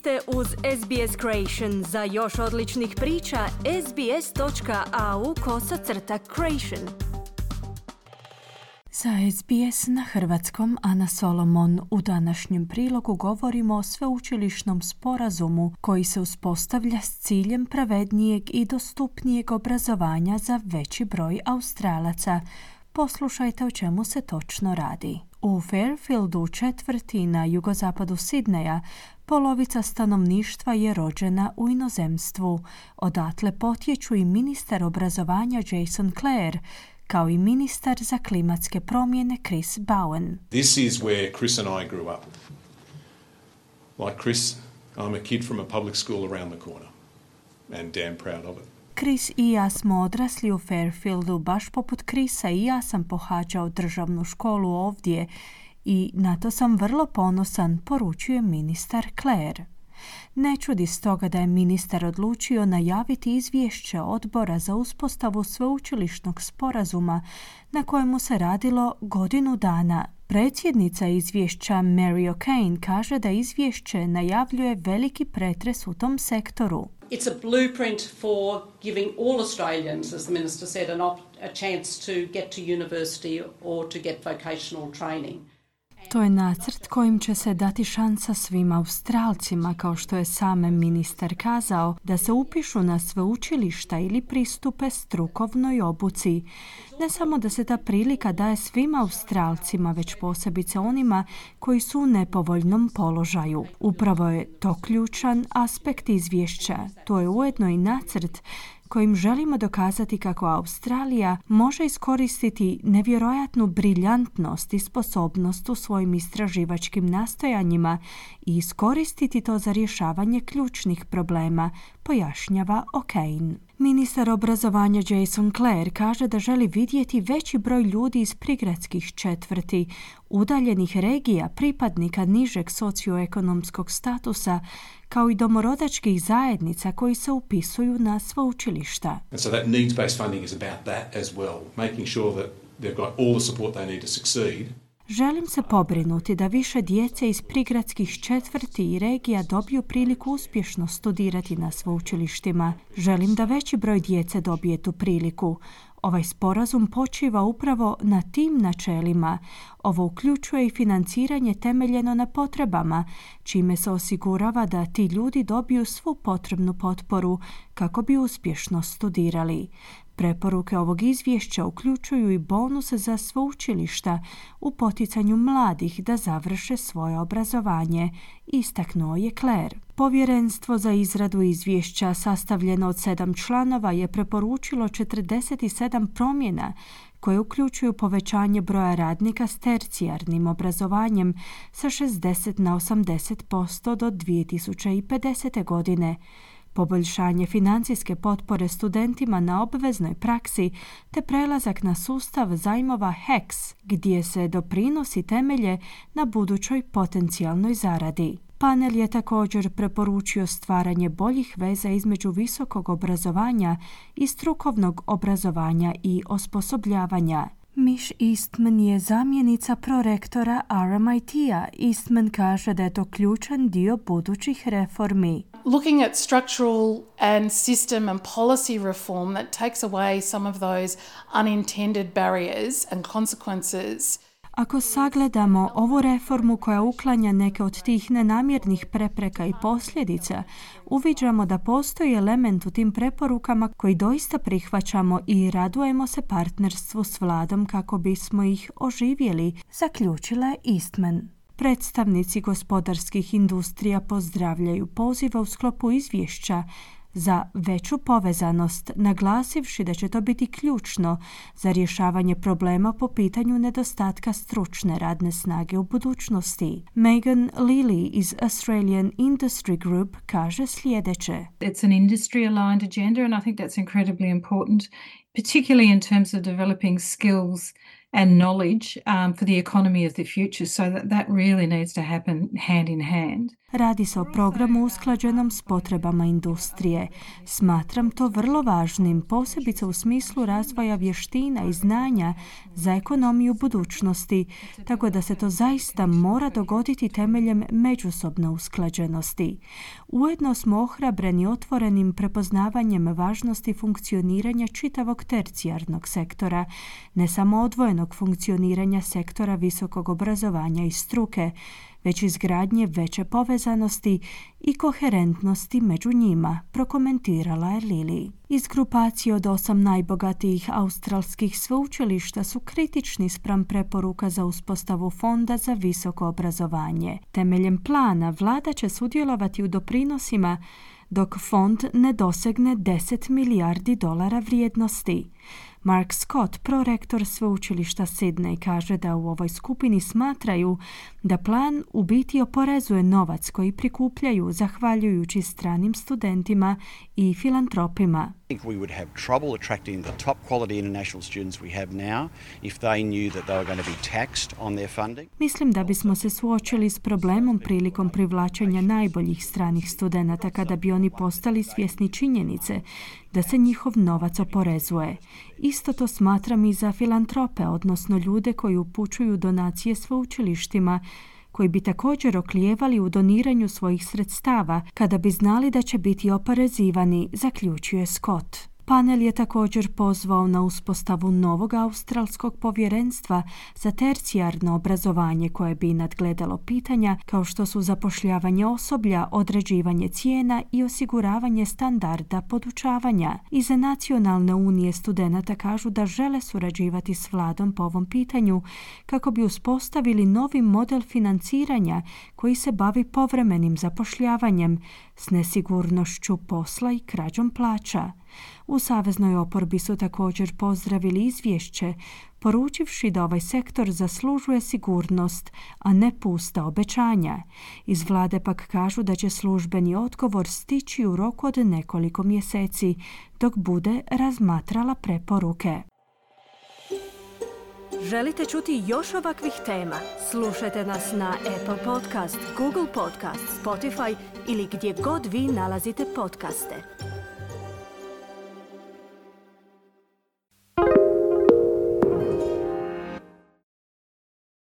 ste uz SBS Creation. Za još odličnih priča, sbs.au kosacrta creation. Za SBS na hrvatskom Ana Solomon u današnjem prilogu govorimo o sveučilišnom sporazumu koji se uspostavlja s ciljem pravednijeg i dostupnijeg obrazovanja za veći broj Australaca. Poslušajte o čemu se točno radi. U Fairfieldu, četvrti na jugozapadu Sidneja, polovica stanovništva je rođena u inozemstvu. Odatle potječu i ministar obrazovanja Jason Clare, kao i ministar za klimatske promjene Chris Bowen. This is where Chris and I grew up. Like Chris, I'm a kid from a public school around the corner and damn proud of it. Chris i ja smo odrasli u Fairfieldu, baš poput Krisa i ja sam pohađao državnu školu ovdje i na to sam vrlo ponosan, poručuje ministar Claire. Ne čudi stoga da je ministar odlučio najaviti izvješće odbora za uspostavu sveučilišnog sporazuma na kojemu se radilo godinu dana. Predsjednica izvješća Mary O'Kane kaže da izvješće najavljuje veliki pretres u tom sektoru. It's a blueprint for giving all Australians, as the Minister said, an op- a chance to get to university or to get vocational training. To je nacrt kojim će se dati šansa svim Australcima, kao što je sam ministar kazao, da se upišu na sveučilišta ili pristupe strukovnoj obuci. Ne samo da se ta prilika daje svim Australcima, već posebice onima koji su u nepovoljnom položaju. Upravo je to ključan aspekt izvješća. To je ujedno i nacrt kojim želimo dokazati kako Australija može iskoristiti nevjerojatnu briljantnost i sposobnost u svojim istraživačkim nastojanjima i iskoristiti to za rješavanje ključnih problema, pojašnjava O'Kane. Ministar obrazovanja Jason Clare kaže da želi vidjeti veći broj ljudi iz prigradskih četvrti, udaljenih regija, pripadnika nižeg socioekonomskog statusa, kao i domorodačkih zajednica koji se upisuju na sveučilišta. And so that needs-based funding is about that as well, making sure that they've got all the support they need to succeed. Želim se pobrinuti da više djece iz prigradskih četvrti i regija dobiju priliku uspješno studirati na sveučilištima. Želim da veći broj djece dobije tu priliku. Ovaj sporazum počiva upravo na tim načelima. Ovo uključuje i financiranje temeljeno na potrebama, čime se osigurava da ti ljudi dobiju svu potrebnu potporu kako bi uspješno studirali. Preporuke ovog izvješća uključuju i bonuse za sveučilišta u poticanju mladih da završe svoje obrazovanje, istaknuo je Claire. Povjerenstvo za izradu izvješća sastavljeno od sedam članova je preporučilo 47 promjena koje uključuju povećanje broja radnika s tercijarnim obrazovanjem sa 60 na 80% do 2050. godine, poboljšanje financijske potpore studentima na obveznoj praksi te prelazak na sustav zajmova HEX gdje se doprinosi temelje na budućoj potencijalnoj zaradi. Panel je također preporučio stvaranje boljih veza između visokog obrazovanja i strukovnog obrazovanja i osposobljavanja. Miš Eastman je zamjenica prorektora RMIT-a. Eastman kaže da je to ključan dio budućih reformi. Looking at structural and system and policy reform that takes away some of those unintended barriers and consequences – ako sagledamo ovu reformu koja uklanja neke od tih nenamjernih prepreka i posljedica, uviđamo da postoji element u tim preporukama koji doista prihvaćamo i radujemo se partnerstvu s vladom kako bismo ih oživjeli, zaključila je Eastman. Predstavnici gospodarskih industrija pozdravljaju poziva u sklopu izvješća za veću povezanost, naglasivši da će to biti ključno za rješavanje problema po pitanju nedostatka stručne radne snage u budućnosti. Megan Lilly iz Australian Industry Group kaže sljedeće. It's an industry aligned agenda and I think that's incredibly important, particularly in terms of developing skills and knowledge um, for the economy of the future. So that, that really needs to happen hand in hand. Radi se o programu usklađenom s potrebama industrije. Smatram to vrlo važnim, posebice u smislu razvoja vještina i znanja za ekonomiju budućnosti, tako da se to zaista mora dogoditi temeljem međusobne usklađenosti. Ujedno smo ohrabreni otvorenim prepoznavanjem važnosti funkcioniranja čitavog tercijarnog sektora, ne samo odvojenog funkcioniranja sektora visokog obrazovanja i struke, već izgradnje veće povezanosti i koherentnosti među njima, prokomentirala je Lili. Iz grupacije od osam najbogatijih australskih sveučilišta su kritični spram preporuka za uspostavu fonda za visoko obrazovanje. Temeljem plana vlada će sudjelovati u doprinosima dok fond ne dosegne 10 milijardi dolara vrijednosti. Mark Scott, prorektor sveučilišta Sydney, kaže da u ovoj skupini smatraju da plan u biti oporezuje novac koji prikupljaju zahvaljujući stranim studentima i filantropima. we would have trouble attracting the top quality international students we have now if they knew that they were going to be taxed on their funding. Mislim da bismo se suočili s problemom prilikom privlačenja najboljih stranih studenata kada bi oni postali svjesni činjenice da se njihov novac oporezuje. Isto to smatram i za filantrope, odnosno ljude koji upućuju donacije sveučilištima koji bi također oklijevali u doniranju svojih sredstava kada bi znali da će biti oporezivani, zaključuje Scott. Panel je također pozvao na uspostavu novog australskog povjerenstva za tercijarno obrazovanje koje bi nadgledalo pitanja kao što su zapošljavanje osoblja, određivanje cijena i osiguravanje standarda podučavanja. Iza Nacionalne unije studenata kažu da žele surađivati s vladom po ovom pitanju kako bi uspostavili novi model financiranja koji se bavi povremenim zapošljavanjem s nesigurnošću posla i krađom plaća. U Saveznoj oporbi su također pozdravili izvješće, poručivši da ovaj sektor zaslužuje sigurnost, a ne pusta obećanja. Iz vlade pak kažu da će službeni odgovor stići u roku od nekoliko mjeseci, dok bude razmatrala preporuke. Želite čuti još ovakvih tema? Slušajte nas na Apple Podcast, Google Podcast, Spotify ili gdje god vi nalazite podcaste.